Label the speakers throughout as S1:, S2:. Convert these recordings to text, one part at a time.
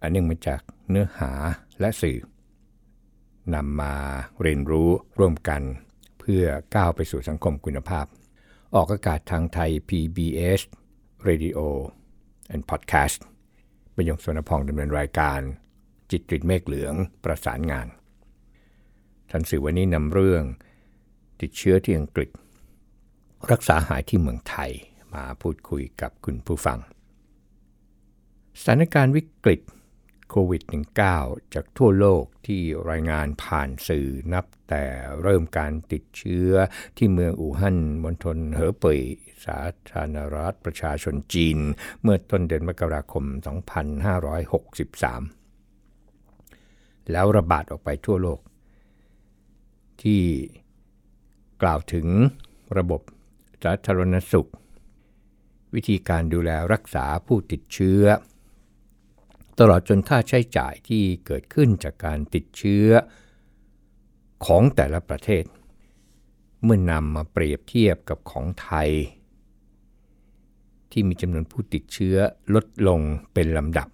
S1: อันเนื่องมาจากเนื้อหาและสื่อนำมาเรียนรู้ร่วมกัน เพื่อก้าวไปสู่สังคมคุณภาพ ออกอากาศทางไทย PBS Radio and Podcast บรรยงสวนพองดำเนินรายการ จิตริดเมฆเหลืองประสานงานทันสื่อวันนี้นำเรื่อง ติดเชื้อที่อังกฤษ รักษาหายที่เมืองไทยมาพูดคุยกับคุณผู้ฟัง สถานการณ์วิกฤต โควิด -19 จากทั่วโลกที่รายงานผ่านสื่อนับแต่เริ่มการติดเชื้อที่เมืองอู่ฮั่นมณฑลเหอเป่ยสาธารณรัฐประชาชนจีน เมื่อต้นเดือนมกราคม 2563 แล้วระบาดออกไปทั่วโลก ที่กล่าวถึงระบบสาธารณสุข วิธีการดูแลรักษาผู้ติดเชื้อ ตลอดจนค่าใช้จ่ายที่เกิดขึ้นจากการติดเชื้อของแต่ละประเทศ เมื่อนำมาเปรียบเทียบกับของไทย ที่มีจำนวนผู้ติดเชื้อลดลงเป็นลำดับ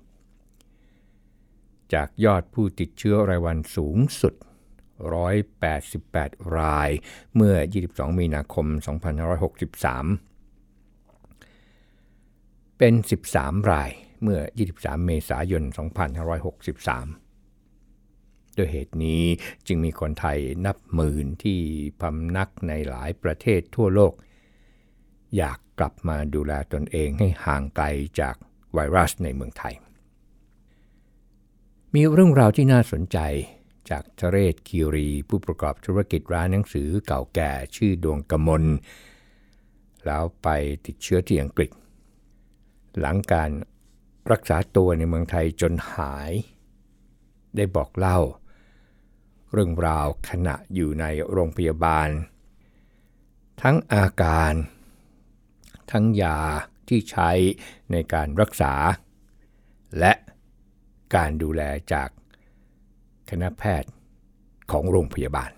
S1: จากยอดผู้ติดเชื้อรายวันสูงสุด 188 รายเมื่อ 22 มีนาคม 2563 เป็น 13 ราย เมื่อ 23 เมษายน 2563 ด้วยเหตุนี้จึงมีคนไทยนับหมื่นที่พำนักในหลายประเทศทั่วโลก อยากกลับมาดูแลตนเองให้ห่างไกลจากไวรัสในเมืองไทย มีเรื่องราวที่น่าสนใจจากทเรศคีรีผู้ประกอบธุรกิจร้านหนังสือเก่าแก่ชื่อดวงกมล แล้วไปติดเชื้อที่อังกฤษ หลังการ รักษาตัวในเมืองไทยจนหาย ได้บอกเล่า เรื่องราวขณะอยู่ในโรงพยาบาล ทั้งอาการ ทั้งยาที่ใช้ในการรักษา และการดูแลจากคณะแพทย์ของโรงพยาบาล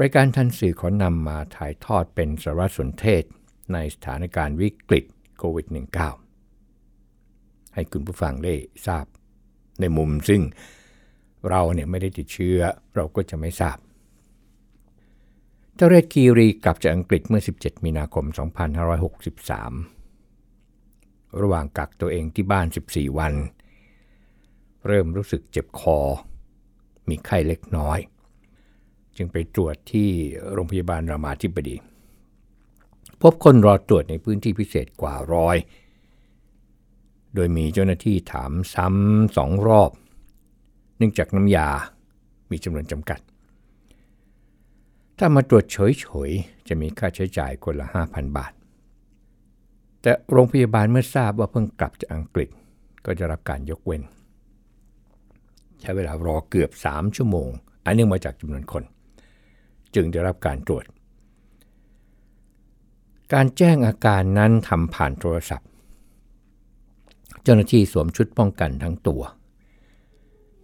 S1: รายการทันสื่อขอนำมาถ่ายทอดเป็นสารสนเทศในสถานการณ์วิกฤต โควิด -19 ให้คุณผู้ฟังได้ทราบ ในมุมซึ่งเราเนี่ยไม่ได้ติดเชื้อเราก็จะไม่ทราบเจ้าเรศคีรีกลับจากอังกฤษเมื่อ 17 มีนาคม 2563 ระหว่างกักตัวเองที่บ้าน 14 วัน เริ่มรู้สึกเจ็บคอ มีไข้เล็กน้อย จึงไปตรวจที่โรงพยาบาลรามาธิบดี พบคนรอตรวจในพื้นที่พิเศษกว่าร้อย โดยมีเจ้าหน้าที่ถามซ้ำสองรอบ เนื่องจากน้ำยา มีจำนวนจำกัด ถ้ามาตรวจเฉยๆ จะมีค่าใช้จ่ายคนละ 5,000 บาท แต่โรงพยาบาลเมื่อทราบว่าเพิ่งกลับจากอังกฤษก็จะรับการยกเว้น ใช้เวลารอเกือบ 3 ชั่วโมง อันเนื่องมาจากจำนวนคน จึงได้รับการตรวจ การแจ้งอาการนั้นทำผ่านโทรศัพท์ เจ้าหน้าที่สวมชุดป้องกันทั้งตัว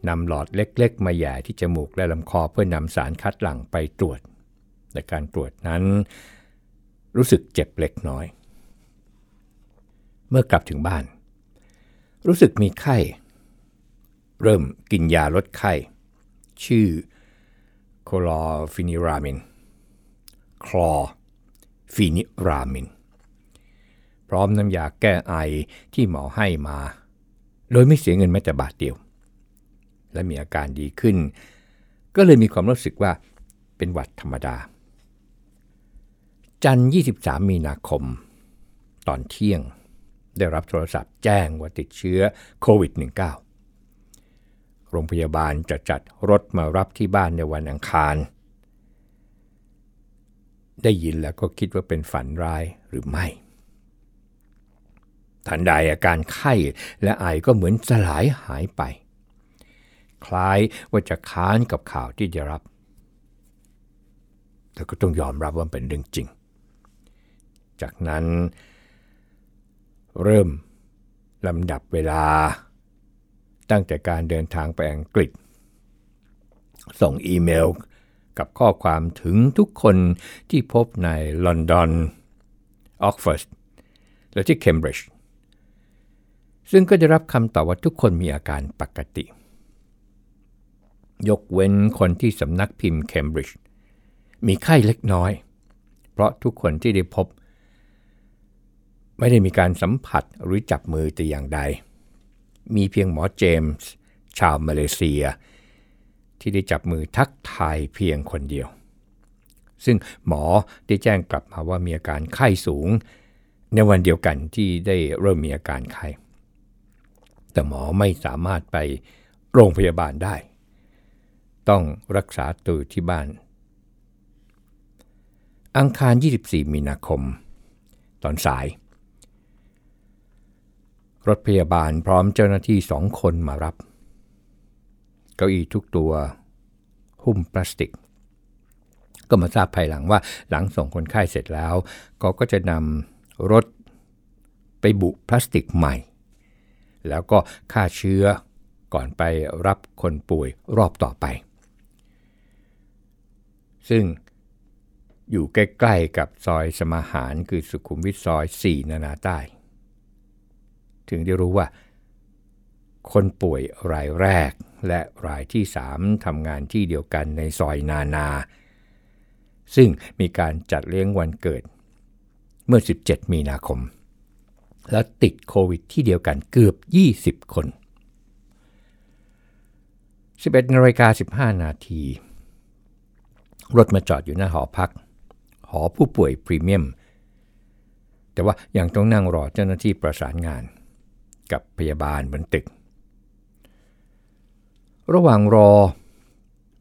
S1: นำหลอดเล็กๆ มาแย่ที่จมูกและลำคอเพื่อนำสารคัดหลั่งไปตรวจ แต่การตรวจนั้นรู้สึกเจ็บเล็กน้อย เมื่อกลับถึงบ้าน รู้สึกมีไข้ เริ่มกินยาลดไข้ ชื่อchlorpheniramine chlorpheniramine พร้อมน้ำยาแก้ไอที่หมอให้มา โดยไม่เสียเงินแม้แต่บาทเดียว และมีอาการดีขึ้น ก็เลยมีความรู้สึกว่าเป็นหวัดธรรมดา จันทร์23 มีนาคม ตอนเที่ยง ได้รับโทรศัพท์แจ้งว่าติดเชื้อโควิด -19 โรงพยาบาลจะจัดรถมารับที่บ้านในวันอังคาร ได้ยินแล้วก็คิดว่าเป็นฝันร้ายหรือไม่ ทันใดอาการไข้และไอก็เหมือนสลายหายไป คล้ายว่าจะค้านกับข่าวที่จะรับ แต่ก็ต้องยอมรับว่าเป็นเรื่องจริง จากนั้น เริ่มลำดับเวลา ตั้งแต่การเดินทางไปอังกฤษ ส่งอีเมล กับข้อความถึงทุกคนที่พบในลอนดอนออกฟอร์ดและที่เคมบริดจ์ซึ่งก็ได้รับคำตอบว่าทุกคนมีอาการปกติ ยกเว้นคนที่สำนักพิมพ์เคมบริดจ์มีไข้เล็กน้อย เพราะทุกคนที่ได้พบ ไม่ได้มีการสัมผัสหรือจับมือแต่อย่างใด มีเพียงหมอเจมส์ชาวมาเลเซีย ที่ได้จับมือทักทายเพียงคนเดียว ซึ่งหมอได้แจ้งกลับมาว่ามีอาการไข้สูง ในวันเดียวกันที่ได้เริ่มมีอาการไข้ แต่หมอไม่สามารถไปโรงพยาบาลได้ ต้องรักษาตัวที่บ้าน อังคาร 24 มีนาคม ตอนสาย รถพยาบาลพร้อมเจ้าหน้าที่สองคนมารับ เก้าอี้ทุกตัวหุ้มพลาสติก ก็มาทราบภายหลังว่าหลังส่งคนไข้เสร็จแล้ว ก็ก็จะนำรถไปบุพลาสติกใหม่ แล้วก็ฆ่าเชื้อก่อนไปรับคนป่วยรอบต่อไป ซึ่งอยู่ใกล้ๆกับซอยสมาหารคือสุขุมวิทซอย 4 นานาใต้ ถึงได้รู้ว่า คนป่วยรายแรก และรายที่ 3ทำงานที่เดียวกันในซอยนานา ซึ่งมีการจัดเลี้ยงวันเกิด เมื่อ 17 มีนาคม แล้วติดโควิดที่เดียวกันเกือบ 20 คน 11นาฬิกา15 นาที รถมาจอดอยู่หน้าหอพัก หอผู้ป่วยพรีเมียม แต่ว่ายังต้องนั่งรอเจ้าหน้าที่ประสานงานกับพยาบาลบนตึก ระหว่างรอ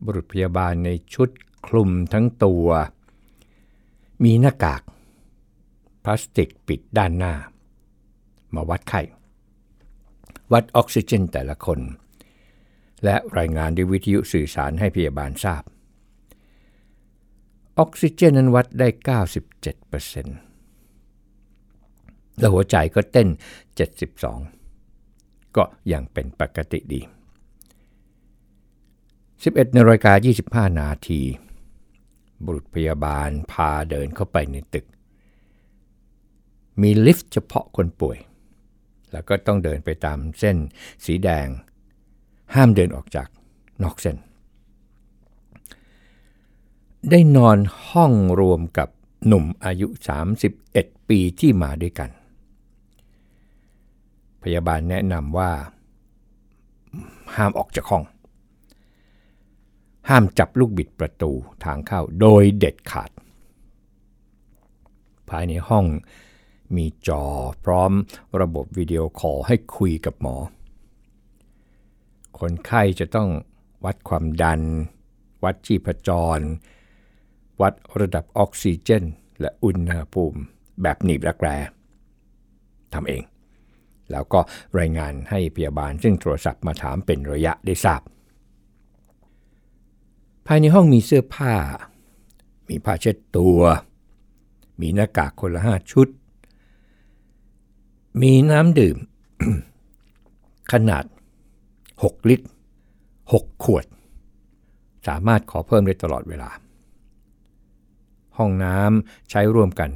S1: บุรุษพยาบาลในชุดคลุมทั้งตัว มีหน้ากาก พลาสติกปิดด้านหน้า มาวัดไข้ วัดออกซิเจนแต่ละคน และรายงานด้วยวิทยุสื่อสารให้พยาบาลทราบ ออกซิเจนนั้นวัดได้ 97%และหัวใจก็เต้น 72 ก็ยังเป็นปกติดี 11นาฬิกา25 นาที บุรุษพยาบาลพาเดินเข้าไปในตึก มีลิฟต์เฉพาะคนป่วย แล้วก็ต้องเดินไปตามเส้นสีแดง ห้ามเดินออกจากนอกเส้น ได้นอนห้องรวมกับหนุ่มอายุ 31 ปีที่มาด้วยกัน พยาบาลแนะนำว่า ห้ามออกจากห้อง ห้ามจับลูกบิดประตูทางเข้าโดยเด็ดขาด ภายในห้องมีจอพร้อมระบบวิดีโอคอลให้คุยกับหมอ คนไข้จะต้องวัดความดัน วัดชีพจร วัดระดับออกซิเจน และอุณหภูมิแบบหนีบรักแร้ทำเอง แล้วก็รายงานให้พยาบาลซึ่งโทรศัพท์มาถามเป็นระยะได้ทราบ ภายในห้องมีเสื้อผ้า มีผ้าเช็ดตัว มีหน้ากากคนละห้าชุด มีน้ำดื่ม ขนาด 6 ลิตร 6 ขวด สามารถขอเพิ่มได้ตลอดเวลา ห้องน้ำใช้ร่วมกัน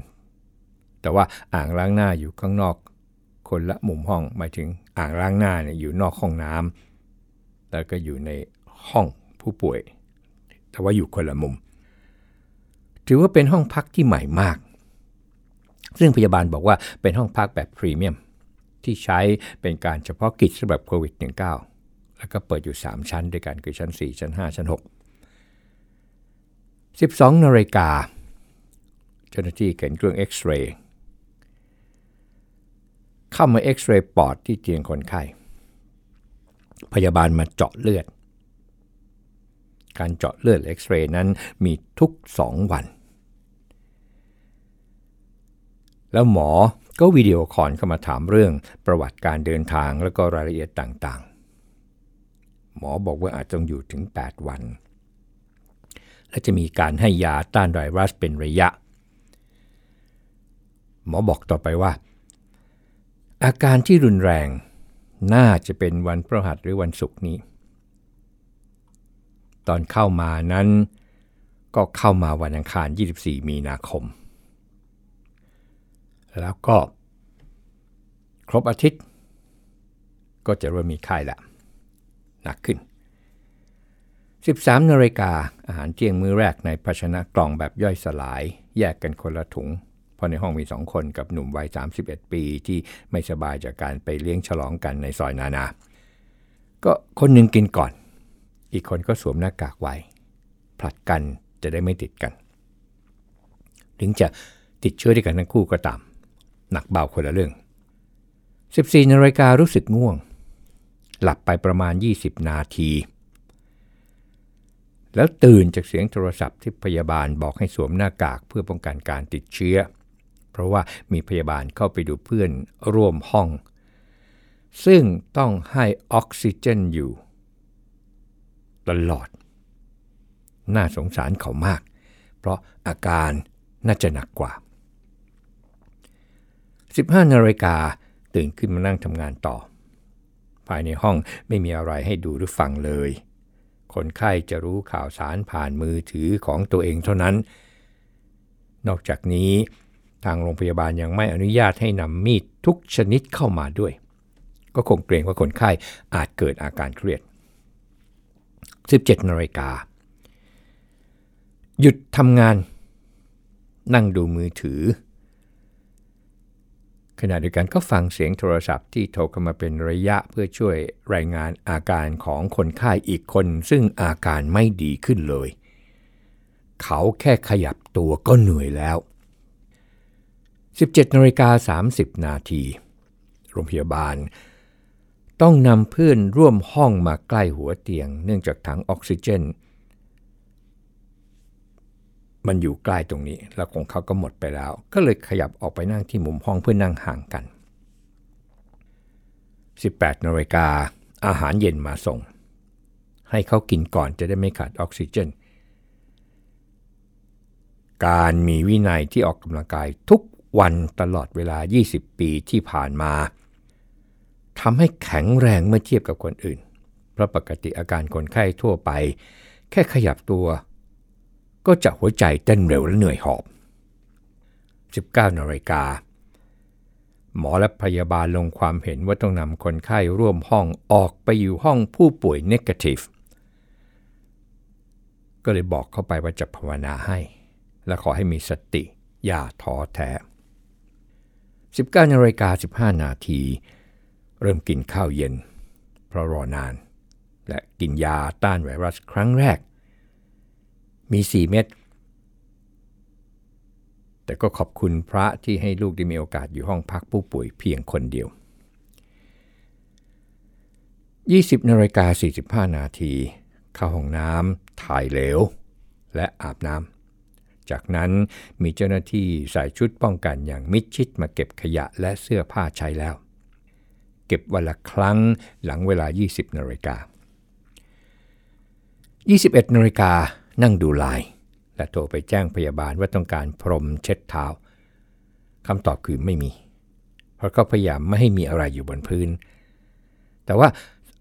S1: แต่ว่าอ่างล้างหน้าอยู่ข้างนอก คนละมุมห้องหมายถึงอ่างล้างหน้าเนี่ยอยู่นอกห้องน้ำแล้วก็อยู่ในห้องผู้ป่วย แต่ว่าอยู่คนละมุม ถือว่าเป็นห้องพักที่ใหม่มาก ซึ่งพยาบาลบอกว่าเป็นห้องพักแบบพรีเมียม ที่ใช้เป็นการเฉพาะกิจสำหรับโควิด -19 แล้วก็เปิดอยู่ 3 ชั้นด้วยกันคือชั้น 4 ชั้น 5 ชั้น 6 12นาฬิกาเจ้าหน้าที่เข็นเครื่องเอ็กซเรย์เข้ามาเอ็กซเรย์ปอดที่เตียงคนไข้ พยาบาลมาเจาะเลือด การเจาะเลือดเอ็กซเรย์นั้นมีทุก 2 วัน แล้วหมอก็ video call เข้ามาถามเรื่องประวัติการเดินทางแล้วก็รายละเอียดต่างๆ หมอบอกว่าอาจต้องอยู่ถึง 8 วัน และจะมีการให้ยาต้านไวรัสเป็นระยะ หมอบอกต่อไปว่า อาการที่รุนแรงน่าจะเป็นวันพฤหัสหรือวันศุกร์นี้ ตอนเข้ามานั้น ก็เข้ามาวันอังคาร 24 มีนาคม แล้วก็ ครบอาทิตย์ ก็จะเริ่มมีไข้ละหนักขึ้น 13นาฬิกาอาหารเที่ยงมื้อแรกในภาชนะกล่องแบบย่อยสลาย แยกกันคนละถุง เพราะในห้องมีสองคนกับหนุ่มวัย 31 ปีที่ไม่สบายจากการไปเลี้ยงฉลองกันในซอยนานา ก็คนหนึ่งกินก่อน อีกคนก็สวมหน้ากากไว้ ผลัดกันจะได้ไม่ติดกัน ถึงจะติดเชื้อด้วยกันทั้งคู่ก็ตาม หนักเบาคนละเรื่อง 14นาฬิการู้สึกง่วง หลับไปประมาณ 20 นาที แล้วตื่นจากเสียงโทรศัพท์ที่พยาบาลบอกให้สวมหน้ากากเพื่อป้องกันการติดเชื้อ เพราะว่ามีพยาบาลเข้าไปดูเพื่อนร่วมห้อง ซึ่งต้องให้ออกซิเจนอยู่ ตลอด น่าสงสารเขามาก เพราะอาการน่าจะหนักกว่า 15นาฬิกาตื่นขึ้นมานั่งทำงานต่อ ภายในห้องไม่มีอะไรให้ดูหรือฟังเลย คนไข้จะรู้ข่าวสารผ่านมือถือของตัวเองเท่านั้น นอกจากนี้ทางโรงพยาบาลยังไม่อนุญาตให้นำมีดทุกชนิดเข้ามาด้วย ก็คงเกรงว่าคนไข้อาจเกิดอาการเครียด 17นาฬิกา หยุดทำงาน นั่งดูมือถือ ขณะเดียวกันก็ฟังเสียงโทรศัพท์ที่โทรเข้ามาเป็นระยะเพื่อช่วยรายงานอาการของคนไข้อีกคน ซึ่งอาการไม่ดีขึ้นเลย เขาแค่ขยับตัวก็เหนื่อยแล้ว 17นาฬิกา30 นาทีโรงพยาบาล ต้องนำเพื่อนร่วมห้องมาใกล้หัวเตียง เนื่องจากถังออกซิเจน มันอยู่ใกล้ตรงนี้ แล้วของเขาก็หมดไปแล้ว ก็เลยขยับออกไปนั่งที่มุมห้องเพื่อนั่งห่างกัน 18นาฬิกาอาหารเย็นมาส่ง ให้เขากินก่อนจะได้ไม่ขาดออกซิเจน การมีวินัยที่ออกกำลังกายทุกวันตลอดเวลา 20 ปีที่ผ่านมา ทำให้แข็งแรงเมื่อเทียบกับคนอื่น เพราะปกติอาการคนไข้ทั่วไป แค่ขยับตัว ก็จะหัวใจเต้นเร็วและเหนื่อยหอบ 19นาฬิกาหมอและพยาบาลลงความเห็นว่าต้องนำคนไข้ร่วมห้องออกไปอยู่ห้องผู้ป่วย negative ก็เลยบอกเข้าไปว่าจะภาวนาให้ และขอให้มีสติ อย่าท้อแท้ 19นาฬิกา15 นาที เริ่มกินข้าวเย็น เพราะรอนาน และกินยาต้านไวรัสครั้งแรก มี 4 เม็ดแต่ก็ขอบคุณพระที่ให้ลูกได้มีโอกาสอยู่ห้องพักผู้ป่วยเพียงคนเดียว 20นาฬิกา45 นาทีเข้าห้องน้ำถ่ายเหลว และอาบน้ำ จากนั้นมีเจ้าหน้าที่ใส่ชุดป้องกันอย่างมิดชิดมาเก็บขยะและเสื้อผ้าใช้แล้ว เก็บวันละครั้งหลังเวลา 20นาฬิกา21นาฬิกานั่งดูไลน์และโทรไปแจ้งพยาบาลว่าต้องการพรมเช็ดเท้าคำตอบคือไม่มี เพราะเขาพยายามไม่ให้มีอะไรอยู่บนพื้น แต่ว่า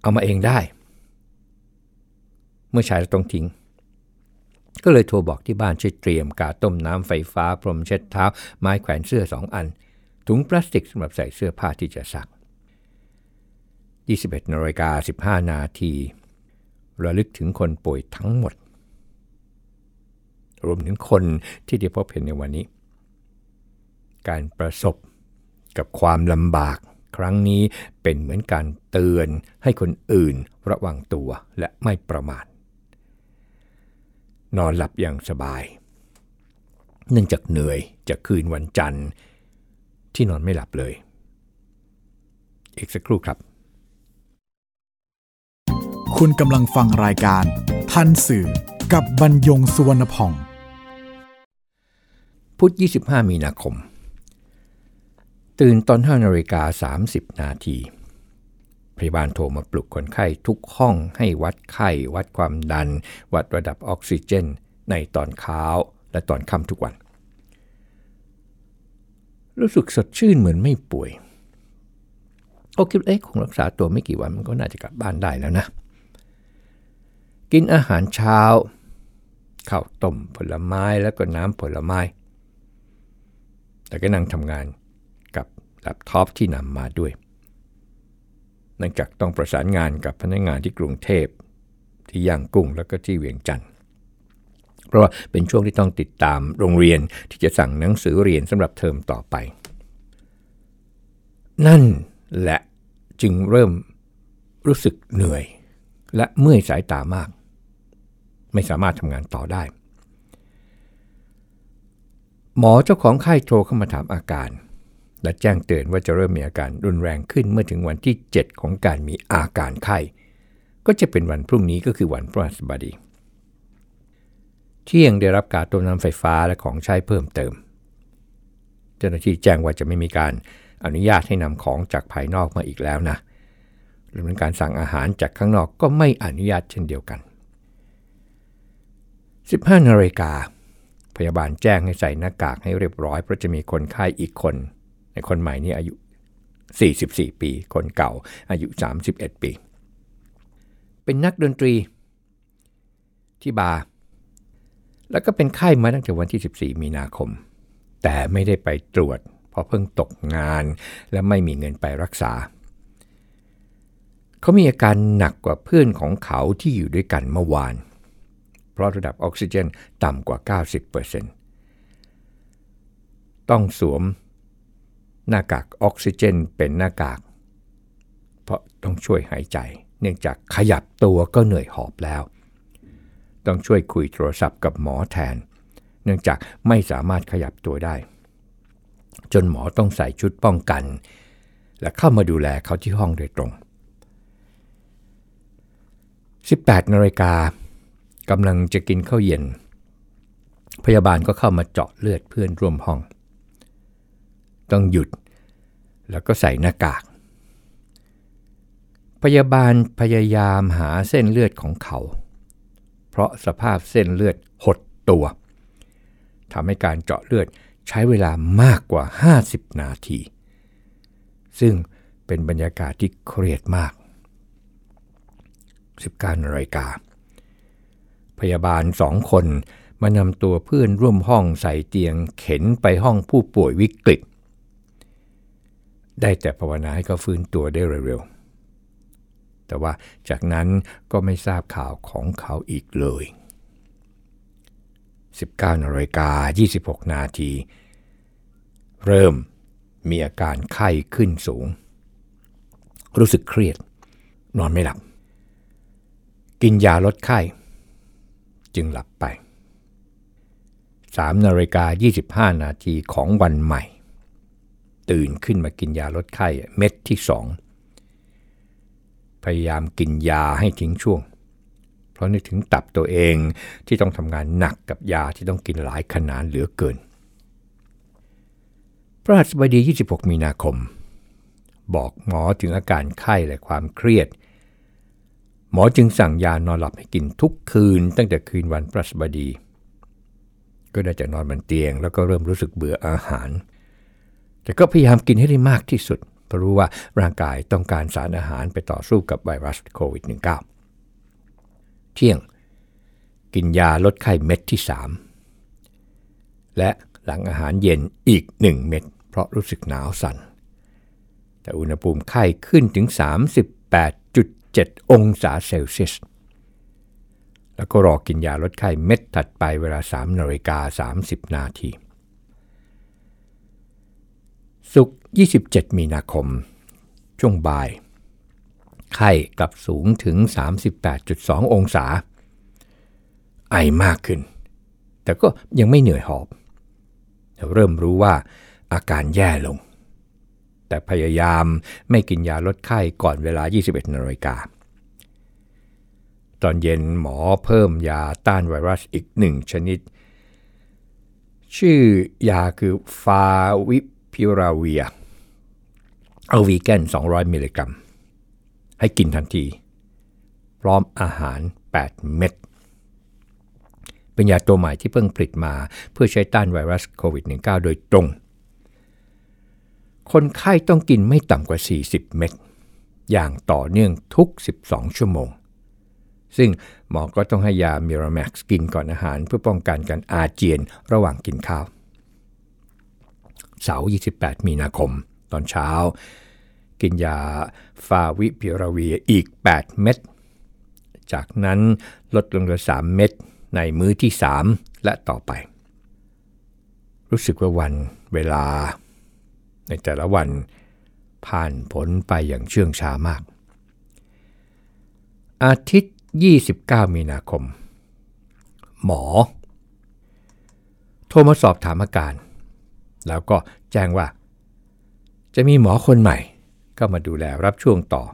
S1: เอามาเองได้ เมื่อใช้แล้วต้องทิ้ง ก็เลยโทรบอกที่บ้านช่วยเตรียมกาต้มน้ำไฟฟ้า พรมเช็ดเท้า ไม้แขวนเสื้อสองอัน ถุงพลาสติกสำหรับใส่เสื้อผ้าที่จะซัก 21นาฬิกา15 นาที ระลึกถึงคนป่วยทั้งหมด รวมถึงคนที่ได้พบเห็นในวันนี้ การประสบกับความลำบากครั้งนี้เป็นเหมือนการเตือนให้คนอื่นระวังตัวและไม่ประมาท นอนหลับอย่างสบาย เนื่องจากเหนื่อยจากคืนวันจันทร์ที่นอนไม่หลับเลย อีกสักครู่ครับ
S2: คุณกำลังฟังรายการทันสื่อกับบรรยงสุวรรณพอง
S1: พุธ25 มีนาคม ตื่นตอน5นาฬิกา 30 นาทีพยาบาลโทรมาปลุกคนไข้ทุกห้องให้วัดไข้ วัดความดัน วัดระดับออกซิเจน ในตอนเช้าและตอนค่ำทุกวัน รู้สึกสดชื่นเหมือนไม่ป่วยก็คิดเอ๊ะคงรักษาตัวไม่กี่วันมันก็น่าจะกลับบ้านได้แล้วนะ กินอาหารเช้าข้าวต้มผลไม้แล้วก็น้ำผลไม้ แต่ก็นั่งทำงานกับแล็ปท็อปที่นำมาด้วยเนื่องจากต้องประสานงานกับพนักงานที่กรุงเทพที่ย่างกุ้งแล้วก็ที่เวียงจันทร์เพราะว่าเป็นช่วงที่ต้องติดตามโรงเรียนที่จะสั่งหนังสือเรียนสำหรับเทอมต่อไป นั่นแหละจึงเริ่มรู้สึกเหนื่อยและเมื่อยสายตามาก ไม่สามารถทำงานต่อได้ หมอเจ้าของไข้โทรเข้ามาถามอาการ และแจ้งเตือนว่าจะเริ่มมีอาการรุนแรงขึ้นเมื่อถึงวันที่ 7 ของการมีอาการไข้ ก็จะเป็นวันพรุ่งนี้ก็คือวันพฤหัสบดี เที่ยงได้รับการต้มน้ำไฟฟ้าและของใช้เพิ่มเติม เจ้าหน้าที่แจ้งว่าจะไม่มีการอนุญาตให้นำของจากภายนอกมาอีกแล้วนะหรือการสั่งอาหารจากข้างนอกก็ไม่อนุญาตเช่นเดียวกัน 15นาฬิกา พยาบาลแจ้งให้ใส่หน้ากากให้เรียบร้อย เพราะจะมีคนไข้อีกคน ในคนใหม่นี่อายุ 44 ปี คนเก่าอายุ 31 ปี เป็นนักดนตรี ที่บาร์แล้วก็เป็นไข้มาตั้งแต่วันที่ 14 มีนาคม แต่ไม่ได้ไปตรวจ เพราะเพิ่งตกงานและไม่มีเงินไปรักษา เขามีอาการหนักกว่าเพื่อนของเขาที่อยู่ด้วยกันเมื่อวานเราะระดับออกซิเจนต่ำกว่า 90%ต้องสวมหน้ากากออกซิเจนเป็นหน้ากาก เพราะต้องช่วยหายใจ เนื่องจากขยับตัวก็เหนื่อยหอบแล้ว ต้องช่วยคุยโทรศัพท์กับหมอแทน เนื่องจากไม่สามารถขยับตัวได้ จนหมอต้องใส่ชุดป้องกัน และเข้ามาดูแลเขาที่ห้องโดยตรง 18นาฬิกา กำลังจะกินข้าวเย็น พยาบาลก็เข้ามาเจาะเลือดเพื่อนร่วมห้อง ต้องหยุด แล้วก็ใส่หน้ากาก พยาบาลพยายามหาเส้นเลือดของเขา เพราะสภาพเส้นเลือดหดตัวทำให้การเจาะเลือดใช้เวลามากกว่า 50 นาที ซึ่งเป็นบรรยากาศที่เครียดมาก 19นาฬิกา พยาบาลสองคน มานำตัวเพื่อนร่วมห้องใส่เตียงเข็นไปห้องผู้ป่วยวิกฤต ได้แต่ภาวนาให้เขาฟื้นตัวได้เร็วๆ แต่ว่าจากนั้นก็ไม่ทราบข่าวของเขาอีกเลย 19นาฬิกา 26 นาที เริ่มมีอาการไข้ขึ้นสูง รู้สึกเครียด นอนไม่หลับ กินยาลดไข้ จึงหลับไป3นาฬิกา25 นาทีของวันใหม่ ตื่นขึ้นมากินยาลดไข้เม็ดที่สองพยายามกินยาให้ทิ้งช่วง เพราะนึกถึงตับตัวเองที่ต้องทำงานหนักกับยาที่ต้องกินหลายขนาดเหลือเกิน พระหัสบดี 26 มีนาคม บอกหมอถึงอาการไข้และความเครียด หมอจึงสั่งยานอนหลับให้กินทุกคืนตั้งแต่คืนวันพระสบดี ก็ได้จะนอนบนเตียง แล้วก็เริ่มรู้สึกเบื่ออาหาร แต่ก็พยายามกินให้ได้มากที่สุด เพราะรู้ว่าร่างกายต้องการสารอาหารไปต่อสู้กับไวรัสโควิด -19 เที่ยง กินยาลดไข้เม็ดที่ 3 และหลังอาหารเย็นอีก 1 เม็ดเพราะรู้สึกหนาวสัน่นแต่อุณหภูมิไข้ขึ้นถึง 7 องศาเซลเซียส แล้วก็รอกินยาลดไข้เม็ดถัดไปเวลา 3นาฬิกา 30 นาที สุก27 มีนาคม ช่วงบ่าย ไข้กลับสูงถึง 38.2 องศา ไอมากขึ้น แต่ก็ยังไม่เหนื่อยหอบ เริ่มรู้ว่าอาการแย่ลง แต่พยายามไม่กินยาลดไข้ก่อนเวลา 21นาฬิกา ตอนเย็นหมอเพิ่มยาต้านไวรัสอีกหนึ่งชนิด ชื่อยาคือฟาวิพิราเวีย เอาวีแกน 200 มิลลิกรัม ให้กินทันที พร้อมอาหาร 8 เม็ดเป็นยาตัวใหม่ที่เพิ่งผลิตมาเพื่อใช้ต้านไวรัสโควิด -19 โดยตรง คนไข้ต้องกินไม่ต่ำกว่า 40 เม็ดอย่างต่อเนื่องทุก 12 ชั่วโมง ซึ่งหมอก็ต้องให้ยามิราแม็กซ์กินก่อนอาหารเพื่อป้องกันการอาเจียนระหว่างกินข้าว เสาร์ 28 มีนาคม ตอนเช้า กินยาฟาวิพิราเวียอีก 8 เม็ด จากนั้นลดลงเหลือ 3 เม็ดในมื้อที่ 3 และต่อไป รู้สึกว่าวันเวลา ในแต่ละวันผ่านผลไปอย่างเชื่องช้ามาก อาทิตย์ 29 มีนาคม หมอ โทรมาสอบถามอาการ แล้วก็แจ้งว่า จะมีหมอคนใหม่ ก็มาดูแลรับช่วงต่อ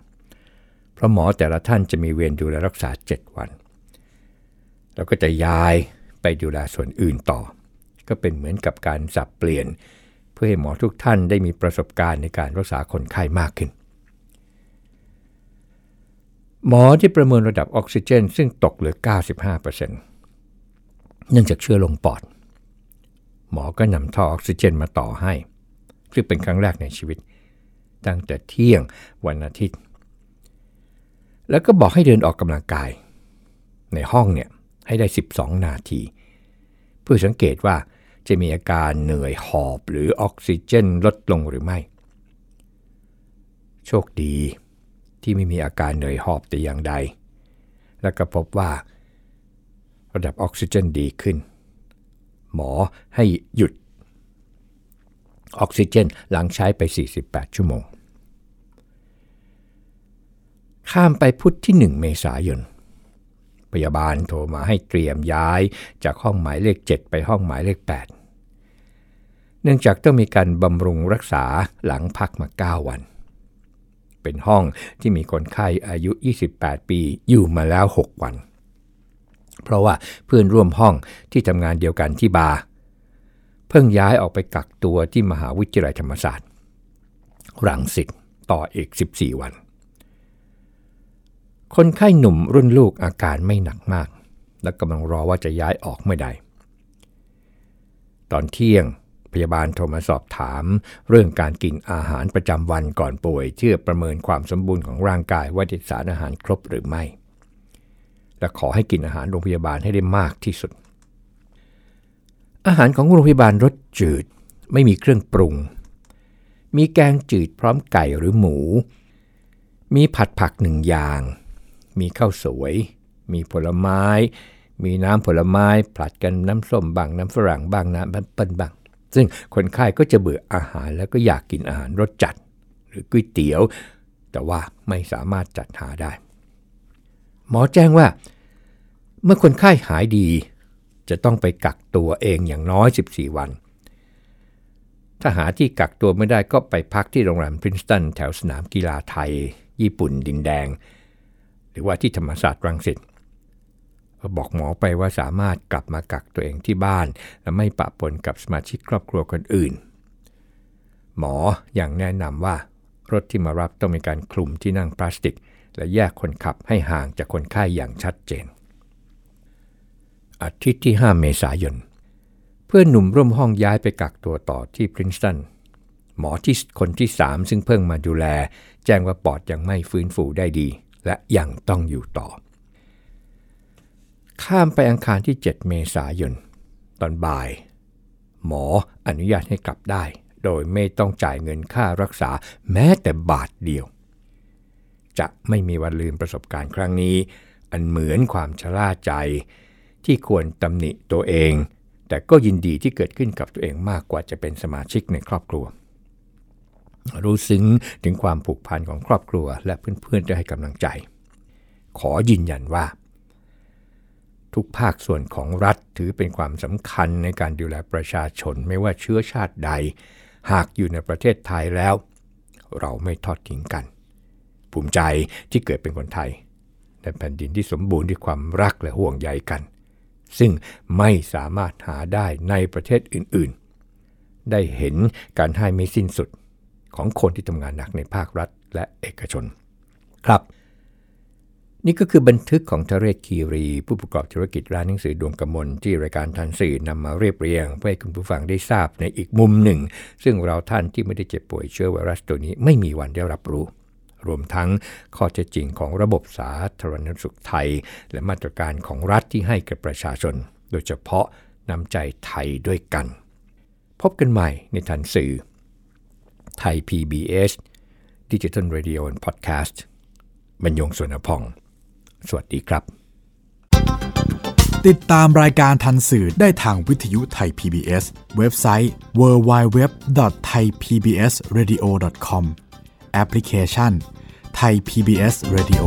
S1: เพราะหมอแต่ละท่านจะมีเวรดูแลรักษา 7 วัน แล้วก็จะย้ายไปดูแลส่วนอื่นต่อ ก็เป็นเหมือนกับการสับเปลี่ยน เพื่อให้หมอทุกท่านได้มีประสบการณ์ในการรักษาคนไข้มากขึ้น หมอที่ประเมินระดับออกซิเจน ซึ่งตกเหลือ 95%เนื่องจากเชื้อลงปอด หมอก็นำท่อออกซิเจนมาต่อให้ ซึ่งเป็นครั้งแรกในชีวิต ตั้งแต่เที่ยงวันอาทิตย์ แล้วก็บอกให้เดินออกกำลังกาย ในห้องเนี่ยให้ได้ 12 นาที เพื่อสังเกตว่า จะมีอาการเหนื่อยหอบหรือออกซิเจนลดลงหรือไม่ โชคดีที่ไม่มีอาการเหนื่อยหอบแต่อย่างใด แล้วก็พบว่า ระดับออกซิเจนดีขึ้น หมอให้หยุด ออกซิเจนหลังใช้ไป 48 ชั่วโมง ข้ามไปพุธที่ 1 เมษายนพยาบาลโทรมาให้เตรียมย้ายจากห้องหมายเลข 7 ไปห้องหมายเลข 8 เนื่องจากต้องมีการบำรุงรักษาหลังพักมา 9 วัน เป็นห้องที่มีคนไข้อายุ 28 ปีอยู่มาแล้ว 6 วัน เพราะว่าเพื่อนร่วมห้องที่ทำงานเดียวกันที่บาร์เพิ่งย้ายออกไปกักตัวที่มหาวิทยาลัยธรรมศาสตร์รังสิตต่ออีก 14 วัน คนไข้หนุ่มรุ่นลูกอาการไม่หนักมาก และกำลังรอว่าจะย้ายออกเมื่อใด ตอนเที่ยง พยาบาลโทรมาสอบถาม เรื่องการกินอาหารประจำวันก่อนป่วยเพื่อประเมินความสมบูรณ์ของร่างกายว่าได้สารอาหารครบหรือไม่ และขอให้กินอาหารโรงพยาบาลให้ได้มากที่สุด อาหารของโรงพยาบาลรสจืดไม่มีเครื่องปรุง มีแกงจืดพร้อมไก่หรือหมู มีผัดผักหนึ่งอย่าง มีข้าวสวย มีผลไม้ มีน้ำผลไม้ผลัดกันน้ำส้มบางน้ำฝรั่งบางน้ำแอปเปิ้ลบาง ซึ่งคนไข้ก็จะเบื่ออาหารแล้วก็อยากกินอาหารรสจัด หรือก๋วยเตี๋ยว แต่ว่าไม่สามารถจัดหาได้ หมอแจ้งว่า เมื่อคนไข้หายดี จะต้องไปกักตัวเองอย่างน้อย 14 วัน ถ้าหาที่กักตัวไม่ได้ก็ไปพักที่โรงแรมพรินสตันแถวสนามกีฬาไทย ญี่ปุ่นดินแดง หรือว่าที่ธรรมศาสตร์รังสิต บอกหมอไปว่าสามารถกลับมากักตัวเองที่บ้าน และไม่ปะปนกับสมาชิกครอบครัวคนอื่น หมออย่างแนะนำว่ารถที่มารับต้องมีการคลุมที่นั่งพลาสติก และแยกคนขับให้ห่างจากคนไข้อย่างชัดเจน อาทิตย์ที่ 5 เมษายน เพื่อนหนุ่มร่วมห้องย้ายไปกักตัวต่อที่พรินสตันหมอที่คนที่ 3 ซึ่งเพิ่งมาดูแล แจ้งว่าปอดยังไม่ฟื้นฟูได้ดี และยังต้องอยู่ต่อ ข้ามไปอังคารที่ 7 เมษายน ตอนบ่าย หมออนุญาตให้กลับได้ โดยไม่ต้องจ่ายเงินค่ารักษาแม้แต่บาทเดียว จะไม่มีวันลืมประสบการณ์ครั้งนี้ อันเหมือนความชราใจ ที่ควรตำหนิตัวเอง แต่ก็ยินดีที่เกิดขึ้นกับตัวเองมากกว่าจะเป็นสมาชิกในครอบครัว รู้ซึ้งถึงความผูกพันของครอบครัว และเพื่อนๆที่ให้กำลังใจ ขอยืนยันว่า ทุกภาคส่วนของรัฐถือเป็นความสำคัญในการดูแลประชาชนไม่ว่าเชื้อชาติใด หากอยู่ในประเทศไทยแล้ว เราไม่ทอดทิ้งกัน ภูมิใจที่เกิดเป็นคนไทยในแผ่นดินที่สมบูรณ์ด้วยความรักและห่วงใยกัน ซึ่งไม่สามารถหาได้ในประเทศอื่นๆ ได้เห็นการให้ไม่สิ้นสุดของคนที่ทำงานหนักในภาครัฐและเอกชน ครับ นี่ก็คือบันทึกของทเรศคีรี ผู้ประกอบธุรกิจร้านหนังสือดวงกมลที่รายการทันสื่อนำมาเรียบเรียง เพื่อให้คุณผู้ฟังได้ทราบในอีกมุมหนึ่ง ซึ่งเราท่านที่ไม่ได้เจ็บป่วยเชื้อไวรัสตัวนี้ไม่มีวันได้รับรู้ รวมทั้งข้อเท็จจริงของระบบสาธารณสุขไทย และมาตรการของรัฐที่ให้กับประชาชน โดยเฉพาะน้ำใจไทยด้วยกัน พบกันใหม่ในทันสื่อ ไทย PBS Digital Radio and Podcast บรรยงสวนพอง สวัสดีครับ
S2: ติดตามรายการทันสื่อได้ทางวิทยุไทย PBS เว็บไซต์ www.thaipbsradio.com แอปพลิเคชัน Thai PBS Radio